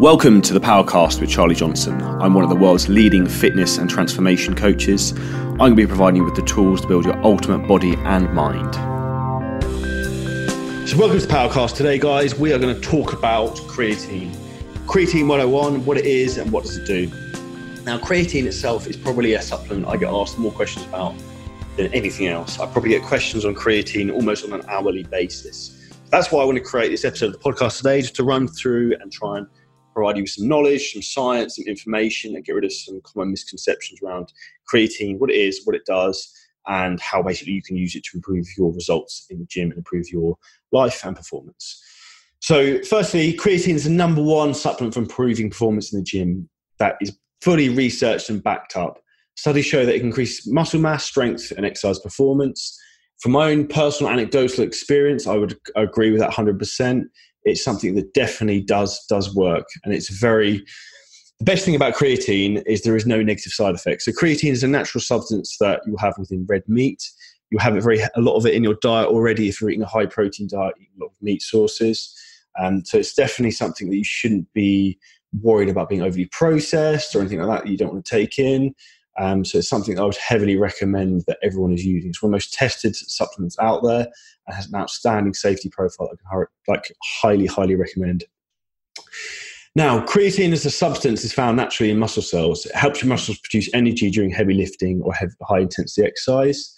Welcome to the Powercast with Charlie Johnson. I'm one of the world's leading fitness and transformation coaches. I'm going to be providing you with the tools to build your ultimate body and mind. So, welcome to the Powercast. Today, guys, we are going to talk about creatine. Creatine 101, what it is and what does it do. Now, creatine itself is probably a supplement I get asked more questions about than anything else. I probably get questions on creatine almost on an hourly basis. That's why I want to create this episode of the podcast today, just to run through and try and provide you with some knowledge, some science, some information, and get rid of some common misconceptions around creatine, what it is, what it does, and how basically you can use it to improve your results in the gym and improve your life and performance. So, firstly, creatine is the number one supplement for improving performance in the gym that is fully researched and backed up. Studies show that it can increase muscle mass, strength, and exercise performance. From my own personal anecdotal experience, I would agree with that 100% it's something that definitely does does work, and it's very. The best thing about creatine is there is no negative side effects. So creatine is a natural substance that you have within red meat. You have it very a lot of it in your diet already if you're eating a high protein diet, eating a lot of meat sources. Um, so it's definitely something that you shouldn't be worried about being overly processed or anything like that, that you don't want to take in. Um, so it's something I would heavily recommend that everyone is using. It's one of the most tested supplements out there and has an outstanding safety profile I can like highly, highly recommend. Now, creatine as a substance is found naturally in muscle cells. It helps your muscles produce energy during heavy lifting or heavy, high intensity exercise.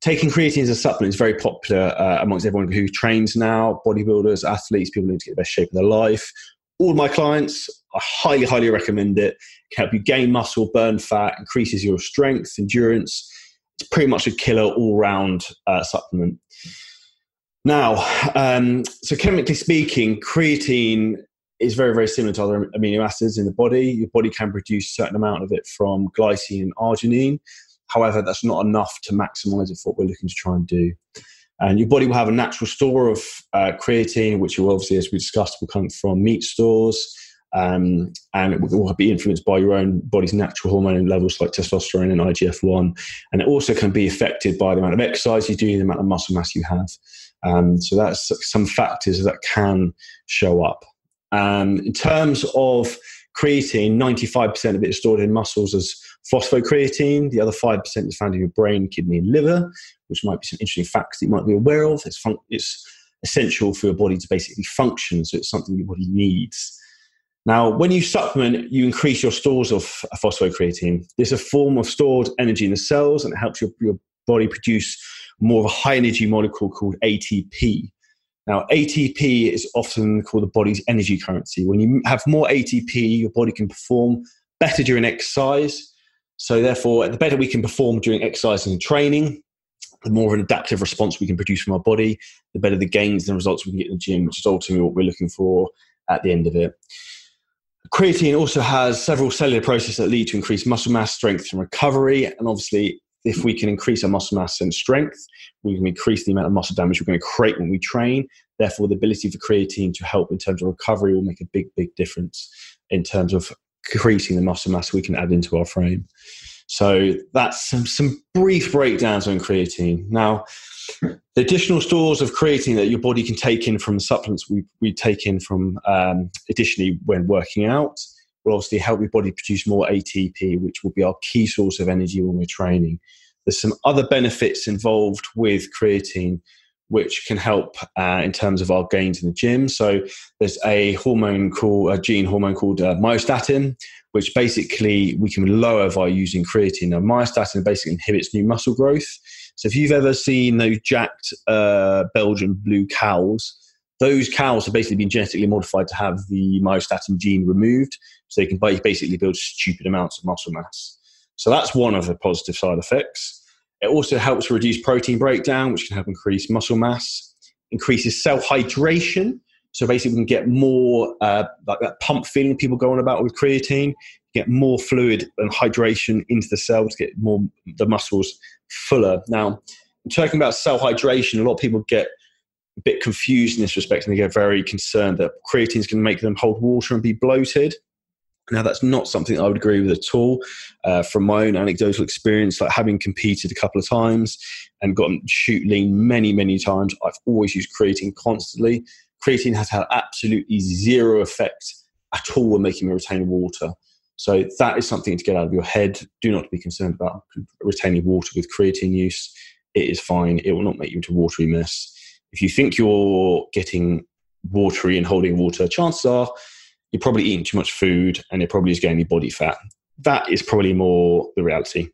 Taking creatine as a supplement is very popular uh, amongst everyone who trains now, bodybuilders, athletes, people who need to get the best shape of their life. All my clients, I highly, highly recommend it. it can help you gain muscle, burn fat, increases your strength, endurance. It's pretty much a killer all round uh, supplement. Now, um, so chemically speaking, creatine is very, very similar to other amino acids in the body. Your body can produce a certain amount of it from glycine and arginine. However, that's not enough to maximize it for what we're looking to try and do. And your body will have a natural store of uh, creatine, which will obviously, as we discussed, will come from meat stores. Um, and it will be influenced by your own body's natural hormone levels like testosterone and IGF 1. And it also can be affected by the amount of exercise you do, the amount of muscle mass you have. Um, so that's some factors that can show up. Um, in terms of creatine, 95% of it is stored in muscles as phosphocreatine. The other 5% is found in your brain, kidney, and liver, which might be some interesting facts that you might be aware of. It's, fun- it's essential for your body to basically function, so it's something your body needs. Now, when you supplement, you increase your stores of phosphocreatine. This is a form of stored energy in the cells, and it helps your, your body produce more of a high energy molecule called ATP. Now, ATP is often called the body's energy currency. When you have more ATP, your body can perform better during exercise. So, therefore, the better we can perform during exercise and training, the more of an adaptive response we can produce from our body, the better the gains and results we can get in the gym, which is ultimately what we're looking for at the end of it. Creatine also has several cellular processes that lead to increased muscle mass, strength, and recovery. And obviously, if we can increase our muscle mass and strength, we can increase the amount of muscle damage we're going to create when we train. Therefore, the ability for creatine to help in terms of recovery will make a big, big difference in terms of increasing the muscle mass we can add into our frame. So that's some, some brief breakdowns on creatine. Now, the additional stores of creatine that your body can take in from the supplements we, we take in from um, additionally when working out will obviously help your body produce more ATP, which will be our key source of energy when we're training. There's some other benefits involved with creatine, which can help uh, in terms of our gains in the gym. So there's a hormone called a gene hormone called uh, myostatin, which basically we can lower by using creatine. Now, myostatin basically inhibits new muscle growth. So if you've ever seen those jacked uh, Belgian blue cows, those cows have basically been genetically modified to have the myostatin gene removed so they can basically build stupid amounts of muscle mass. So that's one of the positive side effects. It also helps reduce protein breakdown, which can help increase muscle mass, increases cell hydration. So basically, we can get more uh, like that pump feeling people go on about with creatine, get more fluid and hydration into the cells, get more the muscles fuller. Now, talking about cell hydration, a lot of people get a bit confused in this respect and they get very concerned that creatine is going to make them hold water and be bloated. Now, that's not something I would agree with at all. Uh, from my own anecdotal experience, like having competed a couple of times and gotten shoot lean many, many times, I've always used creatine constantly. Creatine has had absolutely zero effect at all when making me retain water. So that is something to get out of your head. Do not be concerned about retaining water with creatine use. It is fine. It will not make you into a watery mess. If you think you're getting watery and holding water, chances are you're probably eating too much food and it probably is gaining body fat. That is probably more the reality.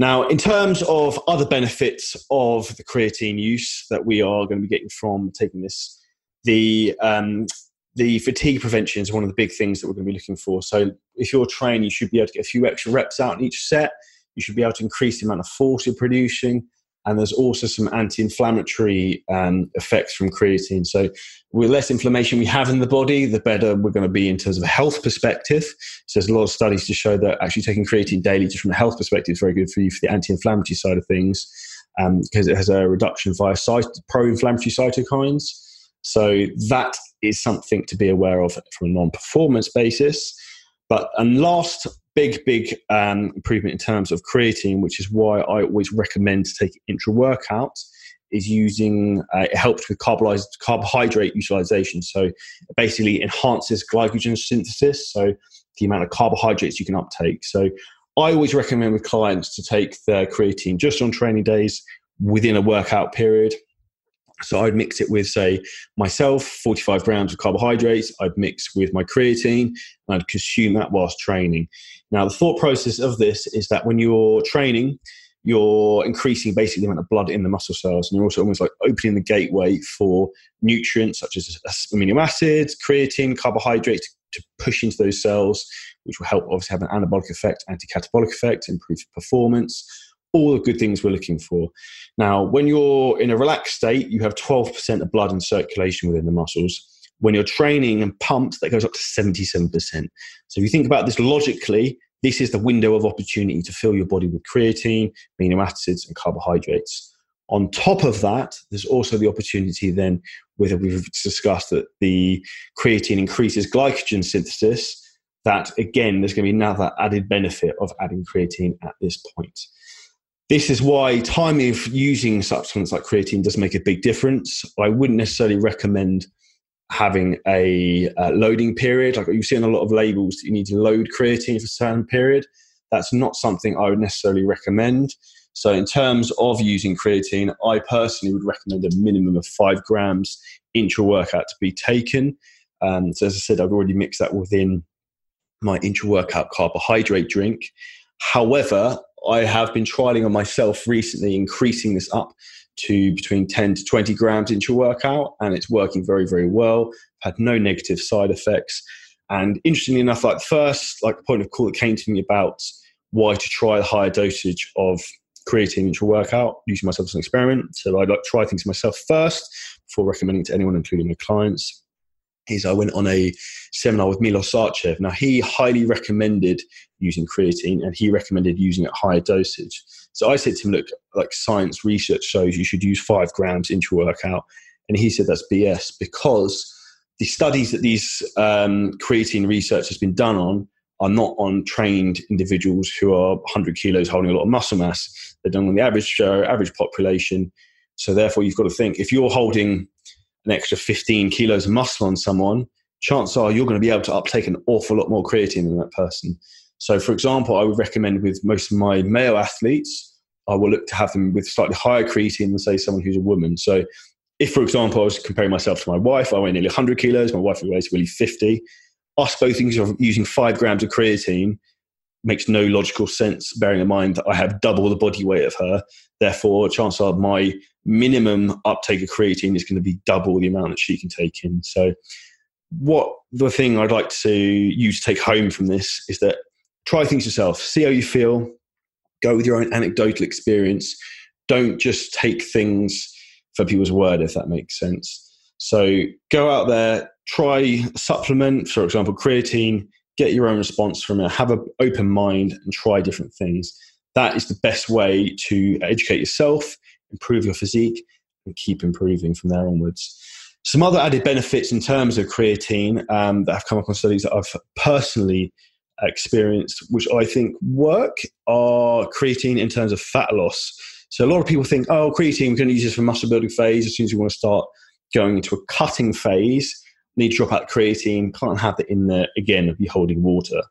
Now, in terms of other benefits of the creatine use that we are going to be getting from taking this, the um, the fatigue prevention is one of the big things that we're going to be looking for. So, if you're training, you should be able to get a few extra reps out in each set. You should be able to increase the amount of force you're producing. And there's also some anti inflammatory um, effects from creatine. So, with less inflammation we have in the body, the better we're going to be in terms of a health perspective. So, there's a lot of studies to show that actually taking creatine daily, just from a health perspective, is very good for you for the anti inflammatory side of things because um, it has a reduction via pro inflammatory cytokines. So, that is something to be aware of from a non performance basis. But, and last big, big um, improvement in terms of creatine, which is why I always recommend to take intra workout, is using uh, it helps with carbohydrate utilization. So basically enhances glycogen synthesis, so the amount of carbohydrates you can uptake. So I always recommend with clients to take their creatine just on training days within a workout period. So I'd mix it with, say, myself, 45 grams of carbohydrates. I'd mix with my creatine, and I'd consume that whilst training. Now, the thought process of this is that when you're training, you're increasing basically the amount of blood in the muscle cells, and you're also almost like opening the gateway for nutrients such as amino acids, creatine, carbohydrates to push into those cells, which will help obviously have an anabolic effect, anti-catabolic effect, improve performance all the good things we're looking for. Now, when you're in a relaxed state, you have 12% of blood in circulation within the muscles. When you're training and pumped, that goes up to 77%. So if you think about this logically, this is the window of opportunity to fill your body with creatine, amino acids, and carbohydrates. On top of that, there's also the opportunity then, whether we've discussed that the creatine increases glycogen synthesis, that again, there's going to be another added benefit of adding creatine at this point. This is why timing of using supplements like creatine does make a big difference. I wouldn't necessarily recommend having a, a loading period. Like you see on a lot of labels that you need to load creatine for a certain period. That's not something I would necessarily recommend. So, in terms of using creatine, I personally would recommend a minimum of five grams intra workout to be taken. Um, so, as I said, I've already mixed that within my intra workout carbohydrate drink. However, I have been trialing on myself recently, increasing this up to between 10 to 20 grams intra workout, and it's working very, very well. Had no negative side effects. And interestingly enough, like first like the point of call that came to me about why to try a higher dosage of creatine intra workout, using myself as an experiment. So I'd like try things myself first before recommending to anyone, including my clients is I went on a seminar with Milos Sarcev. Now, he highly recommended using creatine and he recommended using it at higher dosage. So I said to him, look, like science research shows you should use five grams into your workout. And he said that's BS because the studies that these um, creatine research has been done on are not on trained individuals who are 100 kilos holding a lot of muscle mass. They're done on the average uh, average population. So therefore, you've got to think if you're holding an extra 15 kilos of muscle on someone, chances are you're going to be able to uptake an awful lot more creatine than that person. So, for example, I would recommend with most of my male athletes, I will look to have them with slightly higher creatine than, say, someone who's a woman. So, if, for example, I was comparing myself to my wife, I weigh nearly 100 kilos, my wife weighs really 50. Us both using five grams of creatine makes no logical sense, bearing in mind that I have double the body weight of her. Therefore, chances are my minimum uptake of creatine is going to be double the amount that she can take in. So, what the thing I'd like to you to take home from this is that try things yourself, see how you feel, go with your own anecdotal experience. Don't just take things for people's word, if that makes sense. So, go out there, try supplement, for example, creatine, get your own response from it, have an open mind, and try different things. That is the best way to educate yourself improve your physique, and keep improving from there onwards. Some other added benefits in terms of creatine um, that have come up on studies that I've personally experienced, which I think work, are creatine in terms of fat loss. So a lot of people think, oh, creatine, we're going to use this for muscle building phase as soon as we want to start going into a cutting phase. Need to drop out creatine, can't have it in there again you're holding water.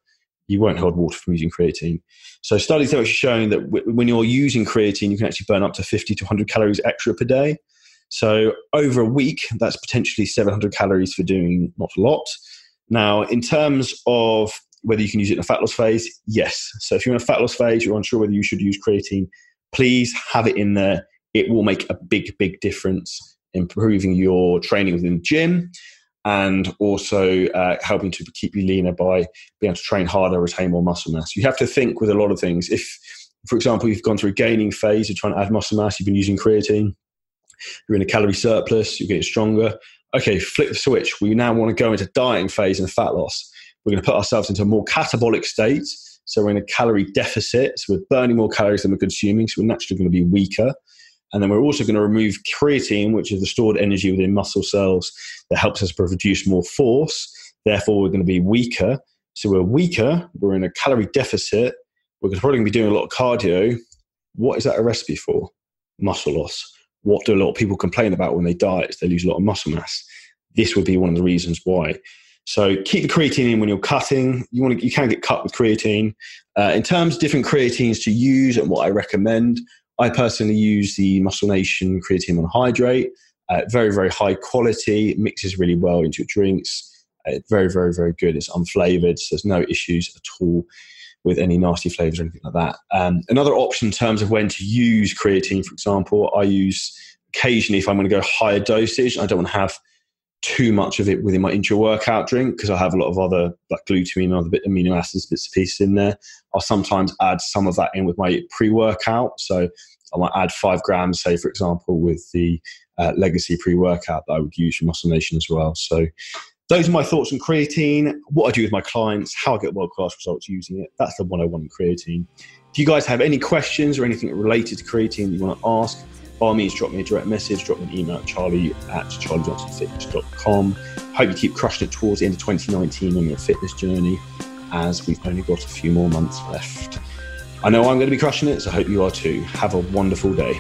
You won't hold water from using creatine. So studies have shown that w- when you're using creatine, you can actually burn up to 50 to 100 calories extra per day. So over a week, that's potentially 700 calories for doing not a lot. Now, in terms of whether you can use it in a fat loss phase, yes. So if you're in a fat loss phase, you're unsure whether you should use creatine, please have it in there. It will make a big, big difference improving your training within the gym and also uh, helping to keep you leaner by being able to train harder, retain more muscle mass. You have to think with a lot of things. If, for example, you've gone through a gaining phase, you're trying to add muscle mass, you've been using creatine, you're in a calorie surplus, you're getting stronger. Okay, flip the switch. We now want to go into dieting phase and fat loss. We're going to put ourselves into a more catabolic state. So we're in a calorie deficit. So we're burning more calories than we're consuming. So we're naturally going to be weaker. And then we're also going to remove creatine, which is the stored energy within muscle cells that helps us produce more force. Therefore, we're going to be weaker. So we're weaker. We're in a calorie deficit. We're probably going to be doing a lot of cardio. What is that a recipe for? Muscle loss. What do a lot of people complain about when they diet? Is they lose a lot of muscle mass. This would be one of the reasons why. So keep the creatine in when you're cutting. You want to, you can get cut with creatine. Uh, in terms of different creatines to use and what I recommend, I personally use the Muscle Nation creatine monohydrate. Uh, very, very high quality. It mixes really well into your drinks. Uh, very, very, very good. It's unflavored, so there's no issues at all with any nasty flavors or anything like that. Um, another option in terms of when to use creatine, for example, I use occasionally if I'm going to go higher dosage. I don't want to have too much of it within my intra workout drink because I have a lot of other like glutamine and other bit amino acids, bits and pieces in there. I'll sometimes add some of that in with my pre workout. So I might add five grams, say, for example, with the uh, legacy pre workout that I would use for Muscle Nation as well. So those are my thoughts on creatine, what I do with my clients, how I get world class results using it. That's the 101 in creatine. If you guys have any questions or anything related to creatine that you want to ask, by all means, drop me a direct message, drop me an email at charlie at charliejohnsonfitness.com. Hope you keep crushing it towards the end of 2019 on your fitness journey, as we've only got a few more months left. I know I'm going to be crushing it, so I hope you are too. Have a wonderful day.